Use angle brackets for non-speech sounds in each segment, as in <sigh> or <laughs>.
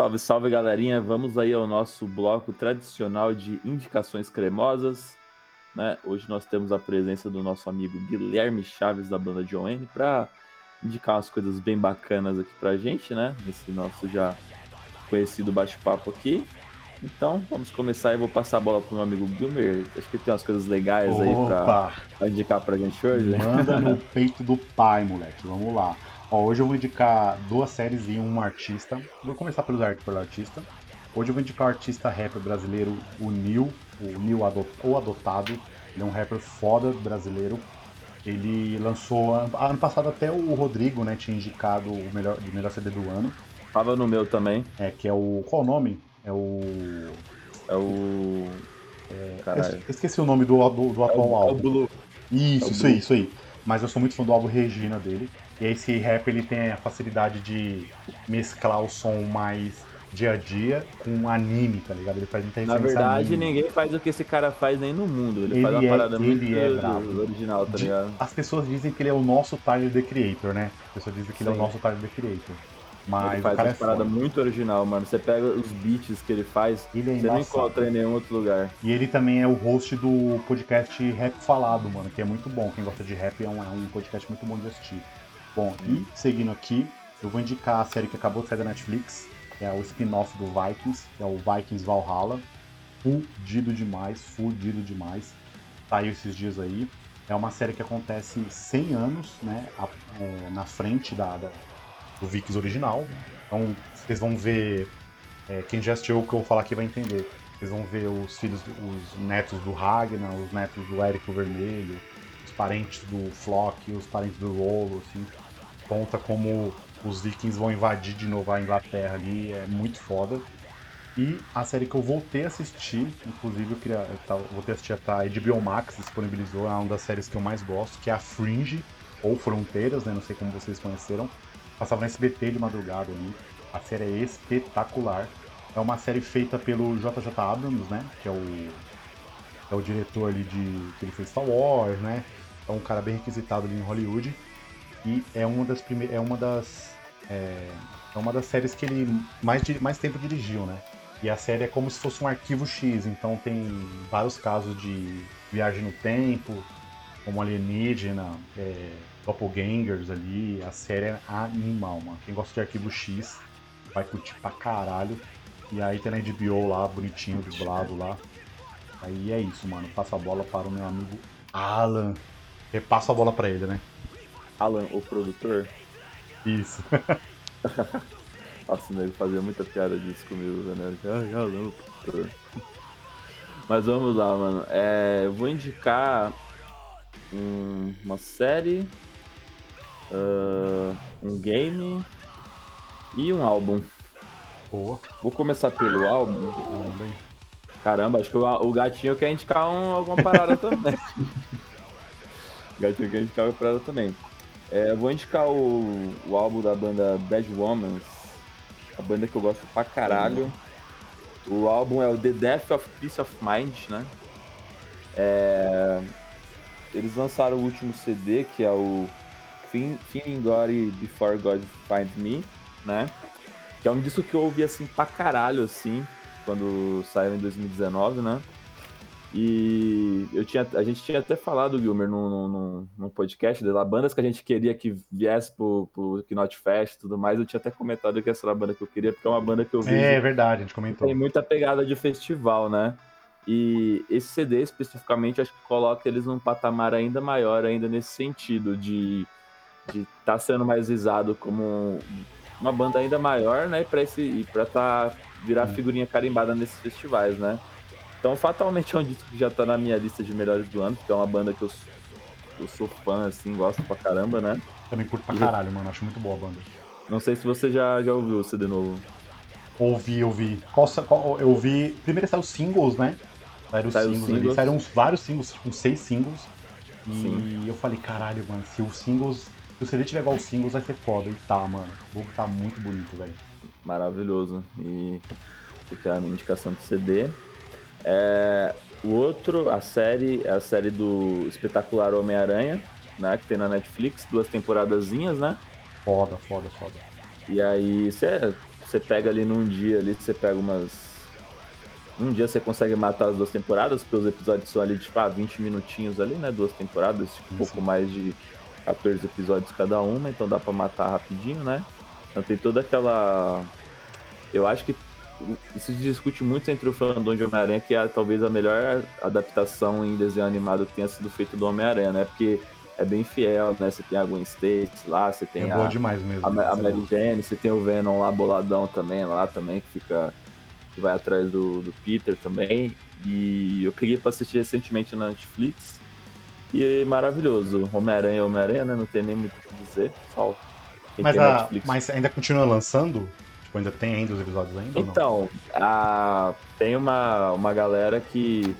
Salve, salve galerinha! Vamos aí ao nosso bloco tradicional de indicações cremosas. Né? Hoje nós temos a presença do nosso amigo Guilherme Chaves da banda John N para indicar umas coisas bem bacanas aqui pra gente, né? Nesse nosso já conhecido bate-papo aqui. Então, vamos começar e vou passar a bola pro meu amigo Gilmer. Acho que tem umas coisas legais Opa. aí pra, pra indicar pra gente hoje. Manda no peito do pai, moleque. Vamos lá. Ó, hoje eu vou indicar duas séries e um artista. Vou começar pelo, pelo artista. Hoje eu vou indicar o artista rapper brasileiro, o Nil, o Nil Adot, ou Adotado. Ele é um rapper foda brasileiro. Ele lançou ano passado até o Rodrigo, né, tinha indicado o melhor, o melhor CD do ano. Tava no meu também. É, que é o. Qual o nome? É o. É o. É, esqueci o nome do, do, do atual é o, álbum. É isso, é isso aí, isso aí. Mas eu sou muito fã do álbum Regina dele. E esse rap ele tem a facilidade de mesclar o som mais dia a dia com anime, tá ligado? Ele faz muita Na verdade, anime. ninguém faz o que esse cara faz nem no mundo. Ele, ele faz uma é, parada muito é original, tá ligado? As pessoas dizem que ele é o nosso Tyler The Creator, né? As pessoas dizem que Sim. ele é o nosso Tyler The Creator. Mas ele faz uma é parada muito original, mano. Você pega os beats que ele faz, ele é você não encontra em nenhum outro lugar. E ele também é o host do podcast Rap Falado, mano, que é muito bom. Quem gosta de rap é um, é um podcast muito bom de assistir. Bom, e seguindo aqui, eu vou indicar a série que acabou de sair da Netflix, é o spin-off do Vikings, é o Vikings Valhalla. Fudido demais, fudido demais. Saiu esses dias aí. É uma série que acontece 100 anos, né, é, na frente da, da, do Vikings original. Então, vocês vão ver, é, quem já assistiu o que eu vou falar aqui vai entender. Vocês vão ver os filhos, os netos do Ragnar, os netos do Érico Vermelho, parentes do Flock, os parentes do Rolo, assim conta como os vikings vão invadir de novo a Inglaterra ali, é muito foda. E a série que eu voltei a assistir, inclusive eu queria. Eu voltei a assistir a HBO Max, disponibilizou, é uma das séries que eu mais gosto, que é a Fringe, ou Fronteiras, né? Não sei como vocês conheceram. Passava no SBT de madrugada ali. A série é espetacular. É uma série feita pelo JJ Abrams, né? Que é o, é o diretor ali de. que ele fez Star Wars, né? É um cara bem requisitado ali em Hollywood. E é uma das primeiras. É uma das. É, é, uma das séries que ele mais, mais tempo dirigiu, né? E a série é como se fosse um arquivo X, então tem vários casos de viagem no tempo, como alienígena, é, doppelgangers ali. A série é animal, mano. Quem gosta de arquivo X vai curtir pra caralho. E aí tem na HBO lá, bonitinho, dublado lá. Aí é isso, mano. Passa a bola para o meu amigo Alan. Repassa a bola para ele, né? Alan, o produtor. Isso. <laughs> Nossa, nego fazia muita piada disso comigo, né? Ai, Alan, o produtor. Mas vamos lá, mano. É, eu vou indicar um, uma série, uh, um game e um álbum. Boa. Vou começar pelo álbum. Caramba, acho que o, o gatinho quer indicar um, alguma parada também. <laughs> o gatinho quer indicar uma parada também. É, vou indicar o, o álbum da banda Bad Womans, a banda que eu gosto pra caralho. O álbum é o The Death of Peace of Mind, né? É, eles lançaram o último CD, que é o Feeling God Before God Finds Me, né? Que é um disco que eu ouvi assim pra caralho, assim, quando saiu em 2019, né? E eu tinha, a gente tinha até falado, Gilmer, num, num, num podcast das bandas que a gente queria que viesse pro, pro Knot Fest e tudo mais. Eu tinha até comentado que essa era a banda que eu queria, porque é uma banda que eu vi. É, é verdade, a gente comentou. Tem muita pegada de festival, né? E esse CD especificamente, acho que coloca eles num patamar ainda maior, ainda nesse sentido, de estar de tá sendo mais visado como uma banda ainda maior, né? Pra esse, e pra tá, virar hum. figurinha carimbada nesses festivais, né? Então, fatalmente é um disco que já tá na minha lista de melhores do ano, porque é uma banda que eu, eu sou fã, assim, gosto pra caramba, né? Também curto pra caralho, mano. Acho muito boa a banda. Não sei se você já, já ouviu o CD novo. Ouvi, ouvi. Qual, qual, eu ouvi. Primeiro saiu singles, né? Saíram singles, singles. Ali. Saíram vários singles, com seis singles. E Sim. eu falei, caralho, mano, se os singles. Se o CD tiver igual os singles, vai ser foda. E tá, mano. O jogo tá muito bonito, velho. Maravilhoso. E fica a minha indicação do CD. É, o outro, a série, é a série do espetacular Homem-Aranha, né? Que tem na Netflix, duas temporadazinhas, né? Foda, foda, foda. E aí, você você pega ali num dia ali, você pega umas. Um dia você consegue matar as duas temporadas, porque os episódios são ali, tipo, ah, 20 minutinhos ali, né? Duas temporadas, tipo, um pouco mais de 14 episódios cada uma, então dá pra matar rapidinho, né? Então tem toda aquela. Eu acho que isso se discute muito entre o fandom de Homem-Aranha, que é talvez a melhor adaptação em desenho animado que tenha sido feito do Homem-Aranha, né? Porque é bem fiel, né? Você tem a Gwen Stacy lá, você tem É a, demais mesmo. a, a Mary. Jane, você tem o Venom lá boladão também, lá também, que fica. que vai atrás do, do Peter também. E eu peguei pra assistir recentemente na Netflix. E é maravilhoso. Homem-Aranha é Homem-Aranha, né? Não tem nem muito o que dizer. Só Mas, a, Netflix. mas ainda continua lançando? Tipo, ainda tem ainda os episódios ainda? Então, a- tem uma, uma galera que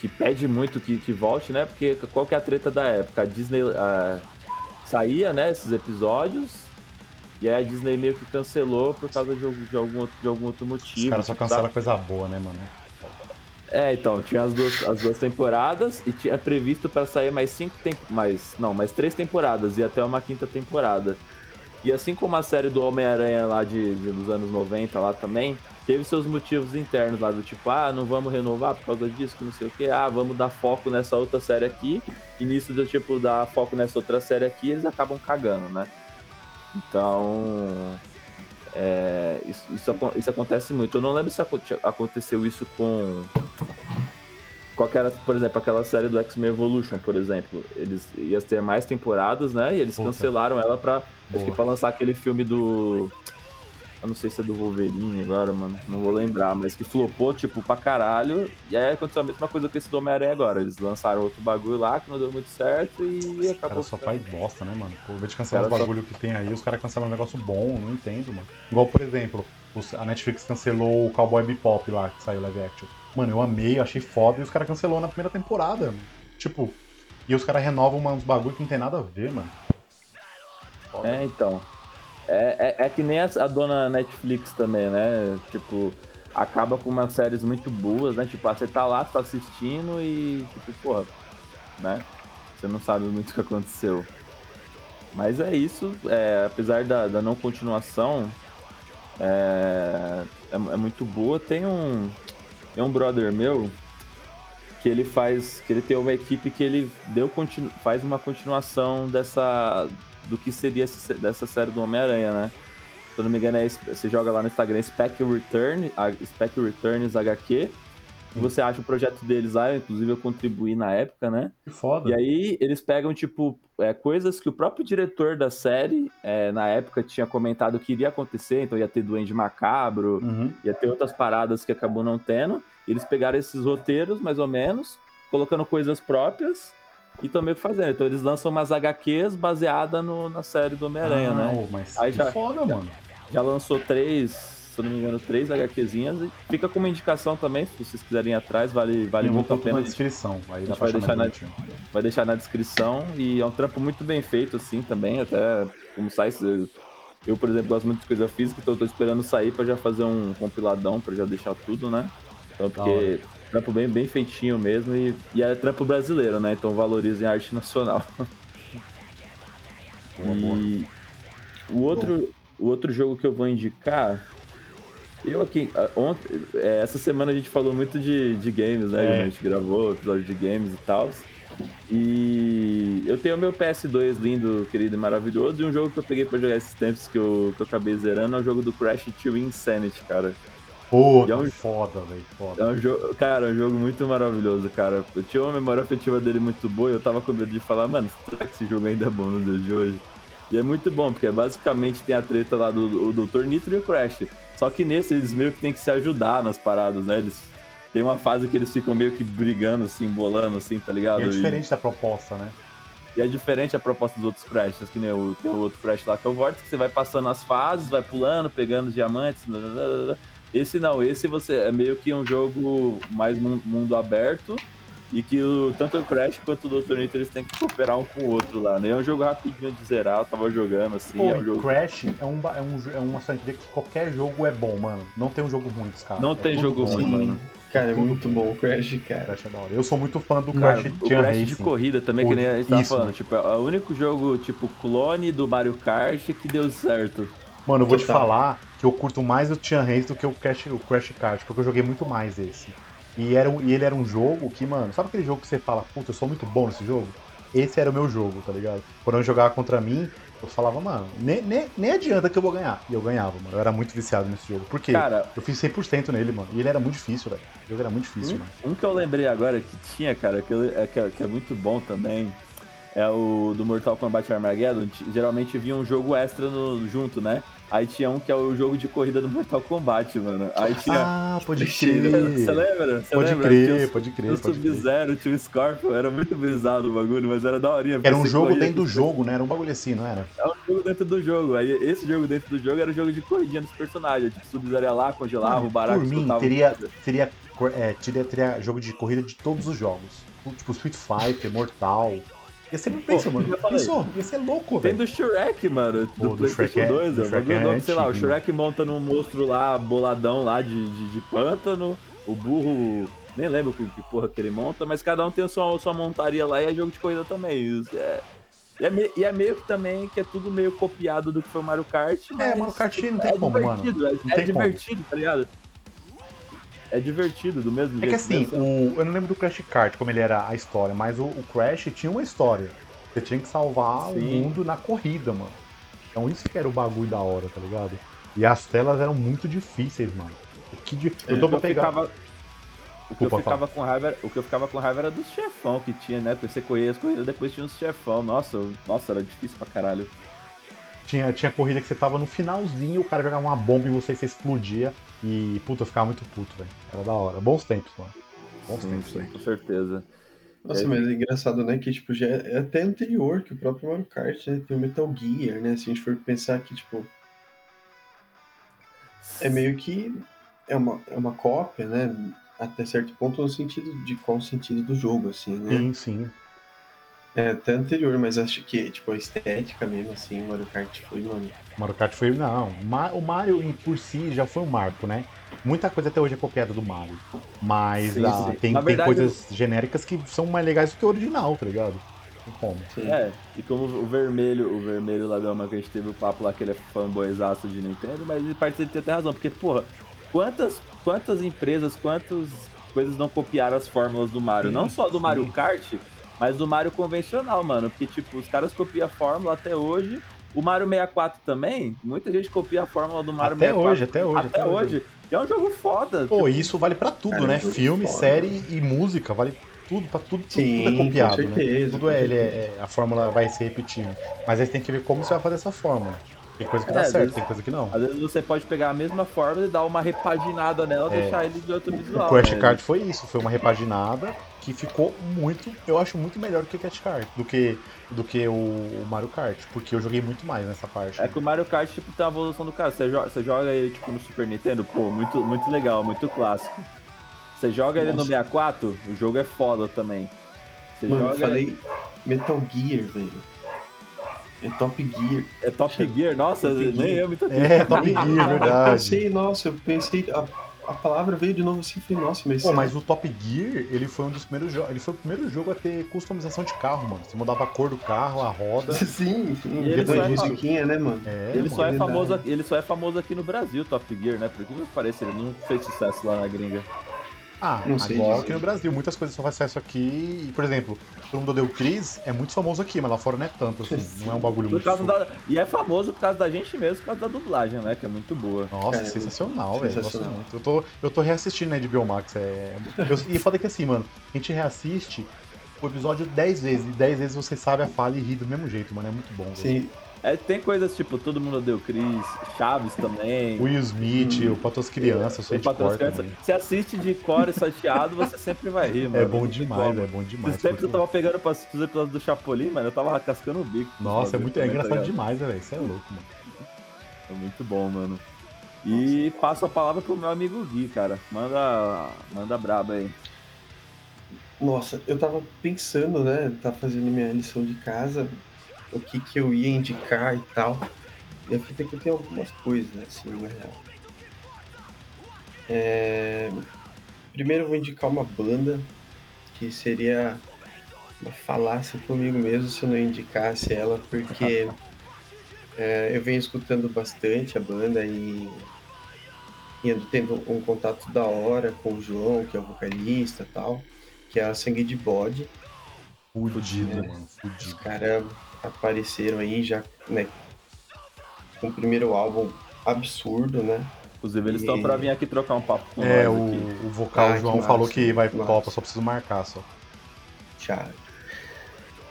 que pede muito que, que volte, né? Porque qual que é a treta da época? A Disney ah, saía, né, esses episódios, e aí a Disney meio que cancelou por causa de, algum- de algum, outro- de algum outro motivo. Os caras só cancelam sabe? coisa boa, né, mano? É, então, tinha as duas, as duas temporadas e tinha previsto para sair mais cinco tem mais Não, mais três temporadas e até uma quinta temporada. E assim como a série do Homem-Aranha lá de, de- dos anos 90 lá também, teve seus motivos internos lá, do tipo, ah, não vamos renovar por causa disso, que não sei o que, ah, vamos dar foco nessa outra série aqui, e nisso do tipo, dar foco nessa outra série aqui, eles acabam cagando, né? Então. é, isso, isso, isso acontece muito. Eu não lembro se aconte- aconteceu isso com. Com aquela, por exemplo, aquela série do X-Men Evolution, por exemplo. Eles iam ter mais temporadas, né? E eles Puta. cancelaram ela pra. Acho que pra lançar aquele filme do. Eu não sei se é do Wolverine agora, mano. Não vou lembrar, mas que flopou, tipo, pra caralho. E aí aconteceu a mesma coisa com esse do Homem-Aranha agora. Eles lançaram outro bagulho lá que não deu muito certo e acabou. caras só faz bosta, né, mano? Pô, Ao invés de cancelar os Cara, só- bagulho que tem aí, os caras cancelam um negócio bom, não entendo, mano. Igual, por exemplo, a Netflix cancelou o Cowboy Bebop lá, que saiu live action. Mano, eu amei, eu achei foda, e os caras cancelou na primeira temporada. mano. Tipo, e os caras renovam uns bagulho que não tem nada a ver, mano. Foda. É, então. É, é, é que nem a, a dona Netflix também, né? Tipo, acaba com umas séries muito boas, né? Tipo, ah, você tá lá, tá assistindo e, tipo, porra, né? Você não sabe muito o que aconteceu. Mas é isso, é, apesar da, da não continuação, é, é, é muito boa. Tem um, tem um brother meu que ele faz, que ele tem uma equipe que ele deu faz uma continuação dessa do que seria dessa série do Homem-Aranha, né? Se eu não me engano, é, você joga lá no Instagram Spec Return, a- Spec Returns HQ. E você acha o projeto deles lá, inclusive eu contribuí na época, né? Que foda. E aí eles pegam, tipo, é, coisas que o próprio diretor da série, é, na época, tinha comentado que iria acontecer, então ia ter Duende Macabro, Uhum. ia ter outras paradas que acabou não tendo. Eles pegaram esses roteiros, mais ou menos, colocando coisas próprias e que fazendo. Então eles lançam umas HQs baseadas na série do Homem-Aranha, Ah, né? Mas Aí já- foda, mano. Já lançou três, se não me engano, três HQzinhas. E fica como indicação também, se vocês quiserem ir atrás, vale, vale Eu muito a pena. na descrição, aí dá vai deixar na- vai deixar na descrição e é um trampo muito bem feito assim também, até como sai eu, por exemplo gosto muito de coisa física, então eu tô esperando sair pra já fazer um compiladão pra já deixar tudo, né? Então porque trampo bem bem feitinho mesmo e, e é trampo brasileiro, né? Então valorizem a arte nacional. <laughs> Boa, boa. E o outro, o outro jogo que eu vou indicar, eu aqui, ontem, é, essa semana a gente falou muito de, de games, né? É. A gente gravou episódio de games e tal. E eu tenho o meu PS2 lindo, querido e maravilhoso, e um jogo que eu peguei pra jogar esses tempos que eu, que eu acabei zerando é o jogo do Crash 2 Insanity, cara. Pô, E é um- foda, velho, É foda. um jogo, cara, é um jogo muito maravilhoso, cara. Eu tinha uma memória afetiva dele muito boa e eu tava com medo de falar, mano, será que esse jogo ainda é bom no dia de hoje? E é muito bom, porque basicamente tem a treta lá do, do Dr. Nitro e o Crash. Só que nesse eles meio que tem que se ajudar nas paradas, né? Eles tem uma fase que eles ficam meio que brigando, assim, bolando, assim, tá ligado? E é E- diferente da proposta, né? e é diferente a proposta dos outros Crashes, que nem o, tem o outro Crash lá que é o Vortex, que você vai passando as fases, vai pulando, pegando os diamantes. blá, blá, blá. Esse não, esse você é meio que um jogo mais mun- mundo aberto e que o, tanto o Crash quanto o Dr. Nitro eles têm que cooperar um com o outro lá, né? É um jogo rapidinho de zerar, eu tava jogando assim, Pô, é um jogo. Crash é, um, é, um, é uma franquia que qualquer jogo é bom, mano. Não tem um jogo ruim dos caras. Não É tem jogo bom, ruim, mano. Cara, é muito bom o Crash, cara. Crash é da hora. Eu sou muito fã do Cara, Crash o Crash de corrida também, O- que nem a gente tava isso. falando. Tipo, é o único jogo, tipo, clone do Mario Kart que deu certo. Mano, eu vou te Total. falar que eu curto mais o Tian Reis do que o Crash, o Crash Kart, porque eu joguei muito mais esse. E, era, um- e ele era um jogo que, mano, sabe aquele jogo que você fala, puta, eu sou muito bom nesse jogo? Esse era o meu jogo, tá ligado? Quando eu jogava contra mim, eu falava, mano, nem, nem, nem adianta que eu vou ganhar. E eu ganhava, mano. Eu era muito viciado nesse jogo. Por quê? Cara, Eu fiz 100% nele, mano. E ele era muito difícil, velho. O jogo era muito difícil, mano. Um, um que eu lembrei agora que tinha, cara, que, eu- é, que, é, que é muito bom também, é o do Mortal Kombat Armageddon. Geralmente vinha um jogo extra no- junto, né? Aí tinha um que é o jogo de corrida do Mortal Kombat, mano. Aí tinha. Ah, pode Você crer. lembra? Você Pode lembra? crer, Tinha o- pode tinha crer, o pode crer. Sub-Zero, tinha o Scorpion, era muito brisado o bagulho, mas era daorinha. Era um você jogo dentro do jogo, né? Era um bagulho assim, não era? É um jogo dentro do jogo. Aí esse jogo dentro do jogo era o jogo de corridinha dos personagens. Tipo, Sub-Zero ia lá, congelava, o barato Por mim, teria, teria, é, teria, teria jogo de corrida de todos os jogos. Tipo, Street Fighter, Mortal. Ia ser muito mano. Pensou? Ia ser louco, Tem velho. do Shrek, mano, Pô, do, do Shrek PlayStation é- 2. do ó. Shrek é sei lá, o antigo, Shrek monta num monstro lá, boladão lá de, de, de pântano. O burro, nem lembro que, que porra que ele monta, mas cada um tem a sua, sua montaria lá e é jogo de corrida também. Isso é- E é, me- e é meio que também que é tudo meio copiado do que foi o Mario Kart. É, Mario Kart não tem é como, mano. divertido, É, Não é tem divertido, tá ligado? É divertido, do mesmo É jeito. que assim, mesmo. o, eu não lembro do Crash Kart, como ele era a história, mas o, o Crash tinha uma história. Você tinha que salvar o Sim. mundo na corrida, mano. Então isso que era o bagulho da hora, tá ligado? E as telas eram muito difíceis, mano. O que di- Eu O tô pra eu pegar. ficava- O que, eu Desculpa, ficava com raiva, era- o que eu ficava com raiva era dos chefão que tinha, né? Porque você corria as corridas, depois tinha os chefão. Nossa, eu- nossa, era difícil pra caralho. Tinha, tinha corrida que você tava no finalzinho, o cara jogava uma bomba em você e você explodia. E, puta, eu ficava muito puto, velho. Era da hora. Bons tempos, mano. Bons Sim, tempos, velho. com certeza. Nossa, É. mas é engraçado, né? Que, tipo, já é até anterior que o próprio Mario Kart, né? Tem o Metal Gear, né? Se a gente for pensar que, tipo, é meio que é uma, é uma cópia, né? Até certo ponto no sentido de qual o sentido do jogo, assim, né? Sim, sim. É até anterior, mas acho que, tipo, a estética mesmo, assim, o Mario Kart foi, mano. Mario Kart foi. Não, o Ma- o Mario em- por si já foi um marco, né? Muita coisa até hoje é copiada do Mario. Mas Sim, ah, sim. tem, tem verdade, coisas genéricas que são mais legais do que o original, tá ligado? Como. Sim. É, e como o vermelho, o vermelho lá da uma que a gente teve o papo lá que ele é fanboyzaço de Nintendo, mas ele parte dele tem até razão, porque, porra, quantas, quantas empresas, quantas coisas não copiaram as fórmulas do Mario? Sim, não só do sim. Mario Kart, mas do Mario convencional, mano. Porque, tipo, os caras copiam a fórmula até hoje. O Mario 64 também, muita gente copia a fórmula do Mario Até 64. hoje, até hoje, Até, até hoje. E é um jogo foda. Pô, e isso vale pra tudo, Cara, né? é muito Filme, foda. série e música, vale tudo, pra tudo, tudo, Sim, tudo é copiado, com né? certeza, Tudo com é, ele é, é- a fórmula vai se repetindo. Mas aí tem que ver como você vai fazer essa fórmula. Tem coisa que É, dá certo, vezes- tem coisa que não. Às vezes você pode pegar a mesma fórmula e dar uma repaginada nela e É. deixar ele de outro visual. O Crash né? Kart foi isso, foi uma repaginada que ficou muito, eu acho muito melhor do que o Crash Kart, do que, do que o, Mario Kart, porque eu joguei muito mais nessa parte. É que o Mario Kart, tipo, tem a evolução do cara. Você joga, você joga ele, tipo, no Super Nintendo, pô, muito, muito legal, muito clássico. Você joga ele no Nossa. 64, o jogo é foda também. Você Mano, eu joga. falei Metal Gear, velho. É Top Gear. É Top Gear, nossa, Top nem Gear. eu me toquei. É, Top Gear, <laughs> Eu verdade. pensei, nossa, eu pensei, a, a palavra veio de novo assim, falei, nossa, mas. Pô, mas o Top Gear, ele foi um dos primeiros jogos, ele foi o primeiro jogo a ter customização de carro, mano. Você mudava a cor do carro, a roda. <laughs> Sim, sim. E ele Depois só é musiquinha, né, mano? É, Ele só, é mano. famoso, ele só é famoso aqui no Brasil, Top Gear, né? Por que que parece? Ele não fez sucesso lá na gringa. Ah, Não sei agora dizer. aqui no Brasil, muitas coisas só faz acesso aqui. E, por exemplo, todo mundo deu Chris, é muito famoso aqui, mas lá fora não é tanto, assim. <laughs> Não é um bagulho Por muito. causa da, e é famoso por causa da gente mesmo, por causa da dublagem, né? Que é muito boa. Nossa, Cara, sensacional, velho. Gosto sensacional. muito. Eu tô, eu tô reassistindo né, de Biomax. É... Eu, e foda que assim, mano, a gente reassiste o episódio 10 vezes. E 10 vezes você sabe a fala e ri do mesmo jeito, mano. É muito bom, velho. Sim. É, tem coisas tipo, todo mundo deu Chris, Chaves também. Will Smith, o Patos Crianças, o Tem Patrões Sweet Crianças. também. Você assiste de core salteado, você sempre vai rir, mano. É bom demais, é bom demais. Esses tempos eu tava pegando pra assistir os episódios do Chapolin, mano, eu tava cascando o bico. Nossa, é muito é Também, tá engraçado ligado? demais, né, velho. Isso é louco, mano. É muito bom, mano. E passo a palavra pro meu amigo Gui, cara. Manda, manda braba aí. Nossa, eu tava pensando, né? Tava fazendo minha lição de casa, o que que eu ia indicar e tal. E a fita que eu tenho algumas coisas, né, assim, na real. É, Primeiro eu vou indicar uma banda que seria uma falácia comigo mesmo se eu não indicasse ela, porque É, eu venho escutando bastante a banda e, tendo um contato da hora com o João, que é o vocalista tal, que é a Sangue de Bode. Fudido, É. mano. Os Fudido. caras apareceram aí já, né, com o primeiro álbum absurdo, né? Inclusive, eles E- estão pra vir aqui trocar um papo com É, nós o, aqui. o vocal Ah, que João massa, falou que vai que pro. Copa, só preciso marcar só. Chave.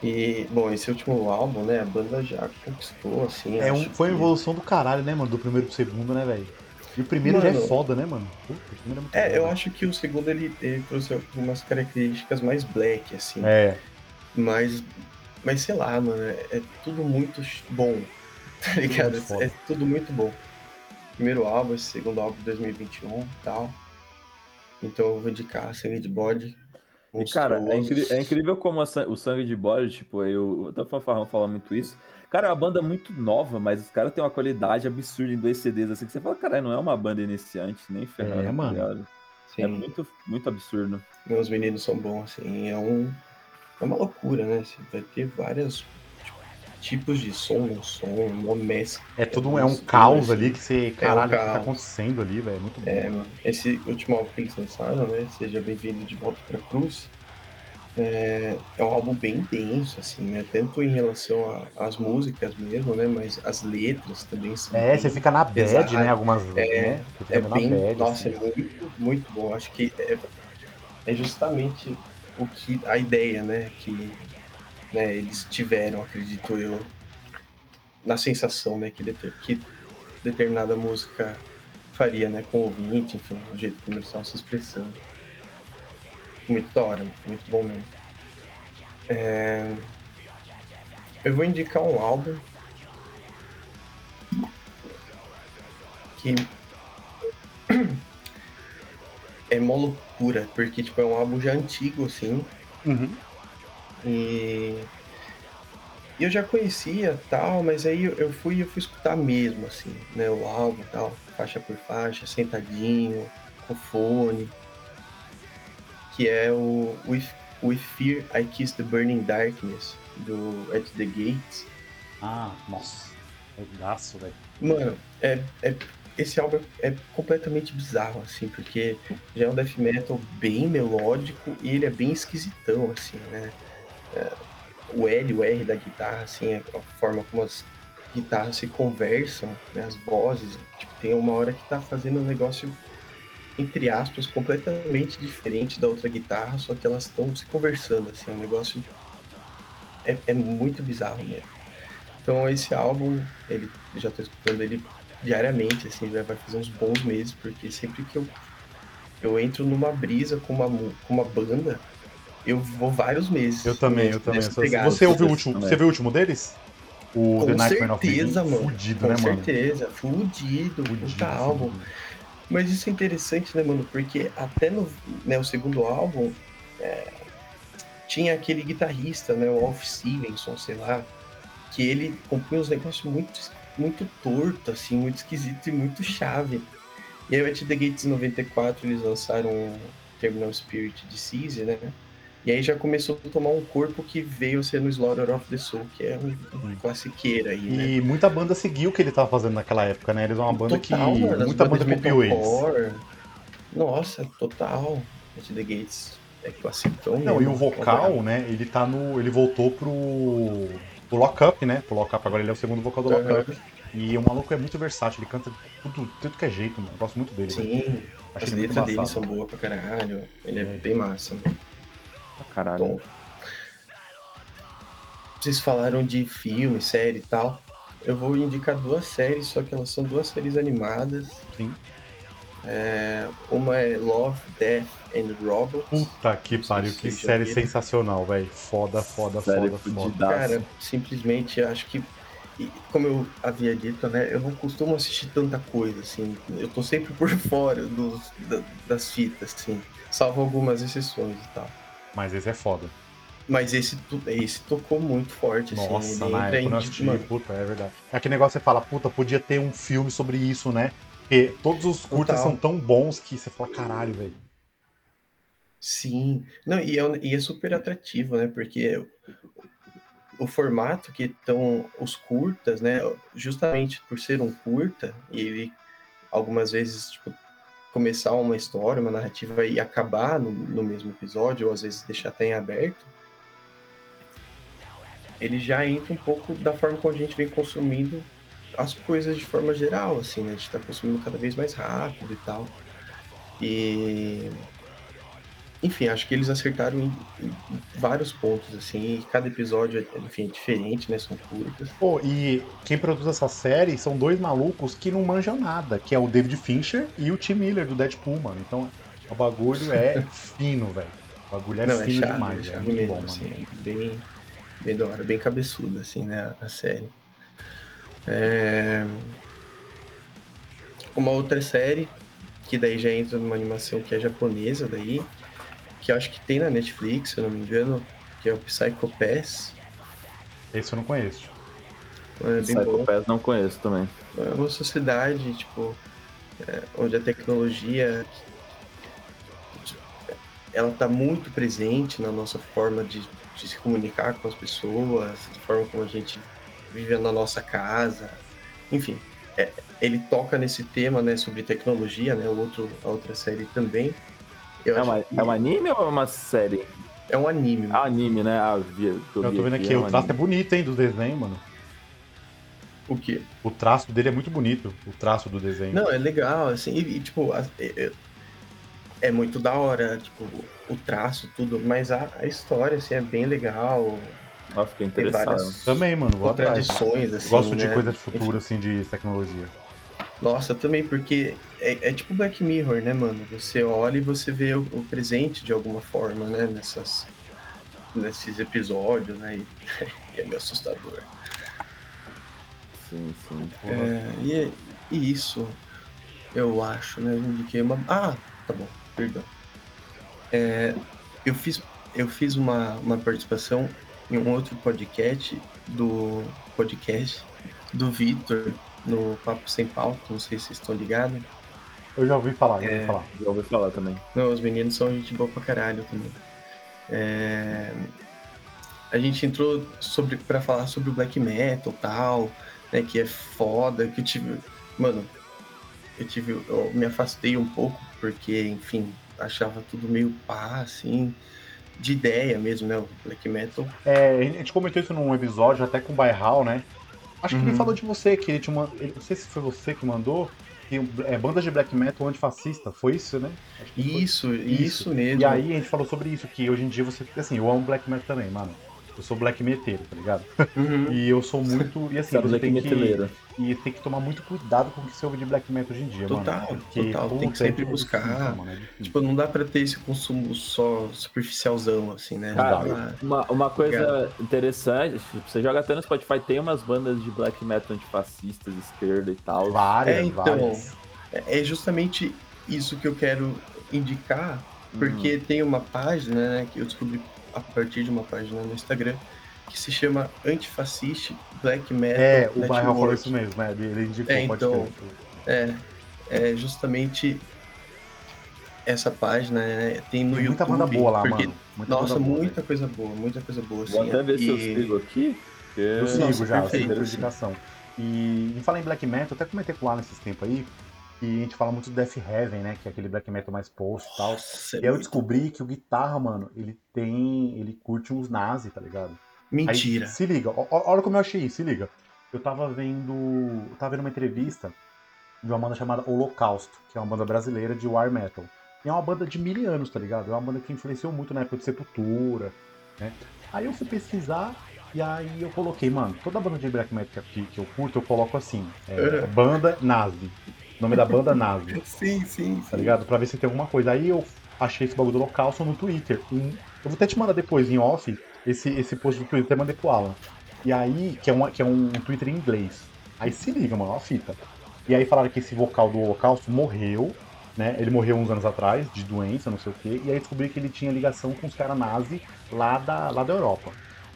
E, bom, esse último álbum, né, a banda já conquistou, assim, É um, foi uma que- evolução do caralho, né, mano? Do primeiro pro segundo, né, velho? E o primeiro já é Mano. foda, né, mano? Primeiro é muito É, bom, eu né? acho que o segundo ele, ele trouxe algumas características mais black, assim. É, Mas, mas sei lá, mano, é, é tudo muito bom, <laughs> tá ligado? foda. É, tudo muito bom. Primeiro álbum, esse segundo álbum de 2021 e tal. Então eu vou indicar Sangue de Bode. E, cara, é, incri- é incrível como a o sangue de bode, tipo, eu até o Fanfarrão fala muito isso. Cara, é uma banda muito nova, mas os caras têm uma qualidade absurda em dois CDs, assim, que você fala, cara, não é uma banda iniciante, nem ferrando, É, tá mano. É muito, muito absurdo. meus meninos são bons, assim. É, um, é uma loucura, né? Você vai ter vários tipo, tipos de som no som, uma mescla. é tudo é um caos assim. ali que você. Caralho, o que tá acontecendo ali, velho? É muito bom. É, mano, esse último álbum que eles lançaram, né? Seja bem-vindo de volta pra Cruz. É, é um álbum bem denso, assim, né? Tanto em relação às músicas mesmo, né? Mas as letras também são. É, você fica na bad, né? Algumas. É, né? É bem. bad, nossa, assim. é muito, muito bom. Acho que é, é justamente o que. a ideia, né? Que né, eles tiveram, acredito eu, na sensação, né? Que, deter- que determinada música faria, né? Com o ouvinte, enfim, o jeito estavam se expressando. Muito da hora, muito bom mesmo. É, Eu vou indicar um álbum que <clears throat> é uma loucura, porque tipo, é um álbum já antigo, assim, Uhum. e eu já conhecia tal, mas aí eu- eu fui eu fui escutar mesmo, assim, né, o álbum tal, faixa por faixa, sentadinho, com fone, que é o With, With Fear I Kiss the Burning Darkness, do At the Gates. Ah, nossa. Pedaço, velho. Mano, é, é- esse álbum é completamente bizarro, assim, porque já é um death metal bem melódico e ele é bem esquisitão, assim, né? É, o L e o R da guitarra, assim, a forma como as guitarras se conversam, né? as vozes, tipo, tem uma hora que tá fazendo um negócio, entre aspas, completamente diferente da outra guitarra, só que elas estão se conversando, assim, é um negócio... É, é muito bizarro mesmo. Então esse álbum, ele eu já tô escutando ele diariamente, assim, já vai fazer uns bons meses, porque sempre que eu, eu entro numa brisa com uma, com uma banda, eu vou vários meses. Eu também, eu também. Você pegada. você ouviu o último? também. Você viu o último deles? O Com The Nightmare certeza. Fudido, Com né, mano? certeza, fudido, Fudido, puta álbum. fudido. Mas isso é interessante, né, mano? Porque até no né, o segundo álbum é, tinha aquele guitarrista, né, o Alf Stevenson, sei lá, que ele compunha uns negócios muito, muito torto, assim, muito esquisito e muito chave. E aí, o At The Gates 94, eles lançaram o Terminal Spirit Disease, né? E aí já começou a tomar um corpo que veio ser no Slaughter of the Soul, que é um, classiqueira aí, né? E muita banda seguiu o que ele tava fazendo naquela época, né? Eles são uma banda Total, que. mano, muita banda copiou eles. Nossa, total. At The Gates é classicão Não, e mesmo. o vocal, né? Ele tá no. Ele voltou pro. pro Lockup, né? Pro Lockup, agora ele é o segundo vocal do. Lockup. E o maluco é muito versátil, ele canta tudo, tudo que é jeito, mano. Eu gosto muito dele. Sim, Acho as letras dele são boas pra caralho. Ele é, É. bem massa. mano. Caralho. Bom, vocês falaram de filme, série e tal. Eu vou indicar duas séries, só que elas são duas séries animadas. Sim. É, uma é Love, Death and Robots. Puta que pariu, que série viram. sensacional, velho. Foda, foda, Série foda, foda. Cara, simplesmente acho que, como eu havia dito, né, eu não costumo assistir tanta coisa, assim, eu tô sempre por <laughs> fora dos, da- das fitas, assim, salvo algumas exceções e tal. Mas esse é foda. Mas esse, esse tocou muito forte, assim, Nossa, ele na entra época eu assisti, mano, puta, é verdade. É aquele negócio que você fala, puta, podia ter um filme sobre isso, né? Porque todos os curtas Total. são tão bons que você fala, caralho, velho. sim, não, e é, e é super atrativo, né, porque o formato que estão os curtas, né? Justamente por ser um curta, e ele algumas vezes tipo, começar uma história, uma narrativa e acabar no, no mesmo episódio, ou às vezes deixar até em aberto, ele já entra um pouco da forma como a gente vem consumindo as coisas de forma geral, assim, né? A gente tá consumindo cada vez mais rápido e tal. E enfim, acho que eles acertaram em, em vários pontos, assim, e cada episódio, enfim, é diferente, né? São curtas. Pô, e quem produz essa série são dois malucos que não manjam nada, que é o David Fincher e o Tim Miller do Deadpool, mano. Então, o bagulho é <laughs> fino, velho. O bagulho é não, fino é chave, demais, é é muito mesmo, bom, assim, mano. é bem, bem da hora, bem cabeçuda, assim, né, a série. É... Uma outra série, que daí já entra numa animação que é japonesa daí, que eu acho que tem na Netflix, se eu não me engano, que é o Psycho Pass. Esse eu não conheço. É bem bom. Psycho Pass não conheço também. É uma sociedade, tipo, é, onde a tecnologia ela está muito presente na nossa forma de, de, se comunicar com as pessoas, de forma como a gente vive na nossa casa, enfim. É, ele toca nesse tema, né, sobre tecnologia, né, o outro, a outra série também. Eu é, uma, que... é um anime ou é uma série? É um anime. Ah, anime, né? Ah, vi, eu, eu tô vendo aqui, aqui é um o traço anime. é bonito, hein, do desenho, mano. O quê? O traço dele é muito bonito, o traço do desenho. Não, é legal, assim, e, e tipo, é, é, muito da hora, tipo, o traço, tudo, mas a, a história, assim, é bem legal. Nossa, fiquei interessado. Também, mano, vou tradições, assim, Gosto de né? coisa de futuro, assim, de tecnologia. Nossa, também, porque é, é, tipo Black Mirror, né, mano? Você olha e você vê o, o presente de alguma forma, né? Nessas, nesses episódios, né? E, <laughs> é meio assustador. Sim, sim. É, e, e, isso, eu acho, né? Eu indiquei uma. Ah, tá bom, perdão. É, eu fiz, eu fiz uma, uma participação em um outro podcast do podcast do Vitor, no Papo Sem Pauta, não sei se vocês estão ligados. Eu já ouvi falar, já ouvi falar. Já ouvi falar também. Não, os meninos são gente boa pra caralho também. É... A gente entrou sobre para falar sobre o black metal tal, né, que é foda, que eu tive, mano, eu tive, eu me afastei um pouco porque, enfim, achava tudo meio pá, assim, de ideia mesmo, né, o black metal. É, a gente comentou isso num episódio até com o Bairral, né? Acho que uhum. ele falou de você, que ele tinha uma. Não sei se foi você que mandou. Que é banda de black metal antifascista, foi isso, né? Isso, isso, isso mesmo. E aí a gente falou sobre isso, que hoje em dia você assim, eu amo black metal também, mano. Eu sou black meteiro, tá ligado? Uhum. E eu sou muito. E assim, você tem meteleiro. que. E tem que tomar muito cuidado com o que você ouve de black metal hoje em dia, total, mano. Porque, total, tem que sempre buscar. Difícil, mano, é tipo, não dá pra ter esse consumo só superficialzão, assim, né? Cara, uma, uma coisa Legal. interessante, você joga até no Spotify, tem umas bandas de black metal antifascistas, esquerda e tal. Várias, é, então, várias. É justamente isso que eu quero indicar, porque uhum. tem uma página, né, que eu descobri a partir de uma página no Instagram que se chama Antifasciste Black Metal. É, o Bairro falou isso mesmo, né? Ele indicou, é, então, é, é justamente essa página né, tem no tem YouTube. Muita banda boa lá, porque, mano. Muita nossa, boa, muita coisa boa, muita coisa boa. Vou assim, até ver e... se eu sigo aqui. Que... Eu sigo nossa, já, perfeito, eu indicação. E em falar em Black Metal, eu até comentei com o Alan esses tempos aí, e a gente fala muito do Death Heaven, né? Que é aquele black metal mais post e tal. Nossa, e aí eu descobri que o guitarra, mano, ele tem. Ele curte uns nazis, tá ligado? Mentira. Aí, se liga, olha como eu achei isso, se liga. Eu tava vendo. Eu tava vendo uma entrevista de uma banda chamada Holocausto, que é uma banda brasileira de war metal. E é uma banda de mil anos, tá ligado? É uma banda que influenciou muito na época de Sepultura, né? Aí eu fui pesquisar e aí eu coloquei, mano, toda banda de black metal que, que eu curto, eu coloco assim, é, banda nazi. Nome da banda nazi. <laughs> sim, sim, Tá ligado? Pra ver se tem alguma coisa. Aí eu achei esse bagulho do Holocausto no Twitter. Eu vou até te mandar depois em off esse, esse post do Twitter, até mandei pro Alan. E aí, que é, uma, que é um Twitter em inglês. Aí se liga, mano, ó fita. E aí falaram que esse vocal do Holocausto morreu, né? Ele morreu uns anos atrás, de doença, não sei o quê. E aí descobri que ele tinha ligação com os caras nazi lá da, lá da Europa.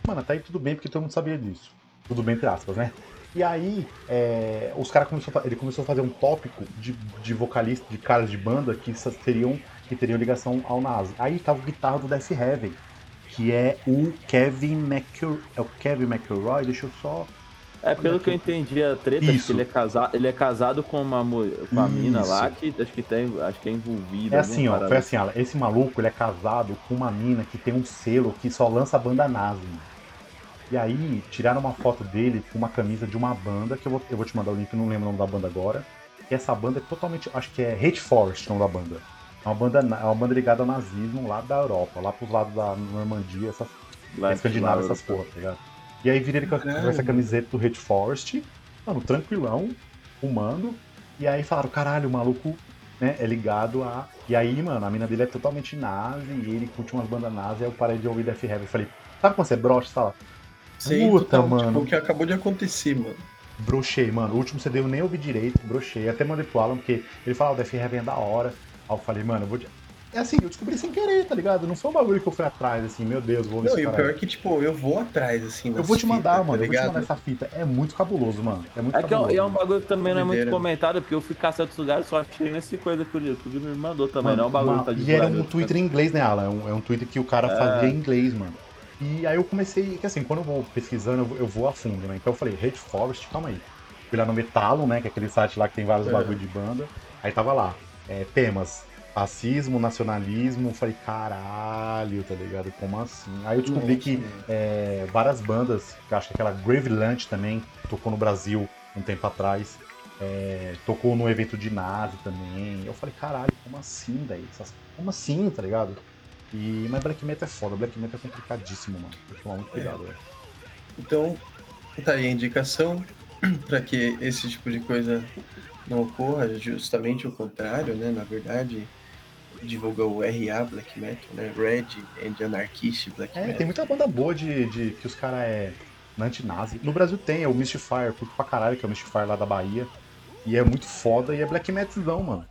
Mano, até aí tudo bem, porque todo mundo sabia disso. Tudo bem, entre aspas, né? E aí, é, os cara começou a, ele começou a fazer um tópico de, de vocalista, de caras de banda que seriam que teriam ligação ao nazi. Aí tava o guitarra do Death Heaven, que é o Kevin McElroy. É o Kevin McElroy? Deixa eu só. É, pelo que eu entendi a treta, Isso. ele é casado, ele é casado com uma com a mina lá que acho que tem, acho que é envolvida. É assim, ó. Foi assim. Esse maluco, ele é casado com uma mina que tem um selo que só lança banda nazi. mano. E aí, tiraram uma foto dele com uma camisa de uma banda, que eu vou, eu vou te mandar o link, eu não lembro o nome da banda agora. E essa banda é totalmente. Acho que é Hate Forest o nome da banda. É uma banda, é uma banda ligada ao nazismo lá da Europa, lá pros lados da Normandia, essas lá é Escandinávia, essas porra, tá ligado? E aí vira ele com, essa camiseta do Hate Forest, mano, tranquilão, fumando. E aí falaram, caralho, o maluco né, é ligado a. E aí, mano, a mina dele é totalmente nazi e ele curte umas bandas nazi. Aí eu parei de ouvir Death Heaven. Eu falei, sabe quando você brocha? Você fala, Sei, Puta, total, mano. Tipo, o que acabou de acontecer, mano. brochei, mano. O último CD eu nem ouvi direito, brochei. Até mandei pro Alan, porque ele falava, o Death Heaven é da hora. Aí eu falei, mano, eu vou. É assim, eu descobri sem querer, tá ligado? Não foi um bagulho que eu fui atrás, assim, meu Deus, vou Não, e o pior é que, tipo, eu vou atrás, assim. Eu vou te mandar, fitas, mano. tá eu vou te mandar essa fita. É muito cabuloso, mano. É muito É que é, cabuloso. é um bagulho que também não é muito comentado, porque eu fui caçar outros lugares, só achei nesse coisa que o YouTube me mandou também, não é um bagulho Mano, que tá E era em um Twitter em inglês, né, Alan? É um, é um Twitter que o cara fazia em inglês, mano. E aí eu comecei, que assim, quando eu vou pesquisando, eu vou, a fundo, né? Então eu falei, Hate Forest, calma aí. Fui lá no Metalon, né? Que é aquele site lá que tem vários É. bagulho de banda. Aí tava lá, é, temas, racismo, nacionalismo. Eu Falei, caralho, tá ligado? Como assim? Aí eu descobri que é, várias bandas, que acho que aquela Grave Lunch também, tocou no Brasil um tempo atrás. é, tocou no evento de Nazi também. Eu falei, caralho, como assim? Essas- Como assim, tá ligado? E, mas Black Metal é foda, Black Metal é complicadíssimo, mano. Tem que tomar muito cuidado, velho. Então, tá aí a indicação <clears throat> para que esse tipo de coisa não ocorra, justamente o contrário, né? Na verdade, divulga o RA Black Metal, né? Red and Anarchist Black É, Metal. tem muita banda boa de, de que os caras é anti-nazi. No Brasil tem, é o Mystifier, curto pra caralho, que é o Mystifier lá da Bahia. E é muito foda e é black metalzão, mano.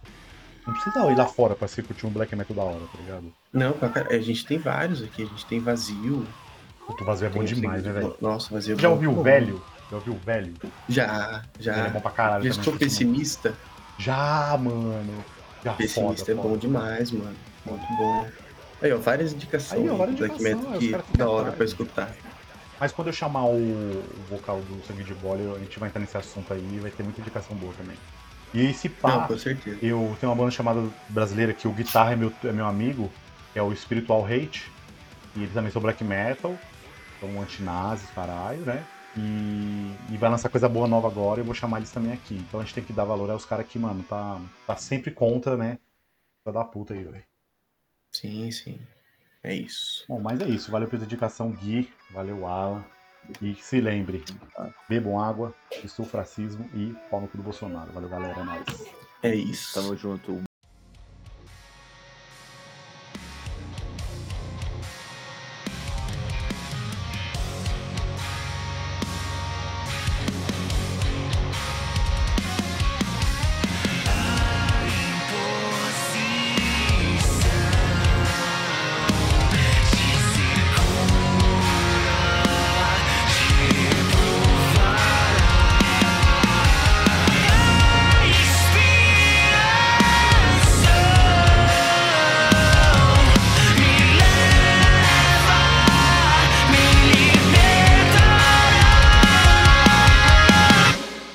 Não precisa ir lá fora pra se curtir um black metal da hora, tá ligado? Não, car- a gente tem vários aqui, a gente tem Vazio. O Vazio é bom tem- demais, né, velho? Nossa, Vazio é Já bom. ouviu o velho? Já ouviu o velho? Já, Ele é já. bom pra caralho. Já estou pessimista? Já, mano. Já Pessimista foda, é bom foda. demais, mano. Muito bom. Aí, ó, várias indicações Aí, ó, várias de Black Metal que da hora pra escutar. Mas quando eu chamar o vocal do Sangue de Bola, a gente vai entrar nesse assunto aí e vai ter muita indicação boa também. E esse Não, pá, com certeza. eu tenho uma banda chamada brasileira que o guitarra é meu, é meu amigo, que é o Spiritual Hate. E eles também são black metal, são antinazis, caralho, né? E, e vai lançar coisa boa nova agora e eu vou chamar eles também aqui. Então a gente tem que dar valor aos caras que, mano, tá, tá sempre contra, né? Pra dar puta aí, velho. Sim, sim. É isso. Bom, mas é isso. Valeu pela dedicação, Gui. Valeu, Alan. E se lembre, bebam água, estufo racismo e pau no cu do Bolsonaro. Valeu, galera. É nóis. É isso. Tamo junto.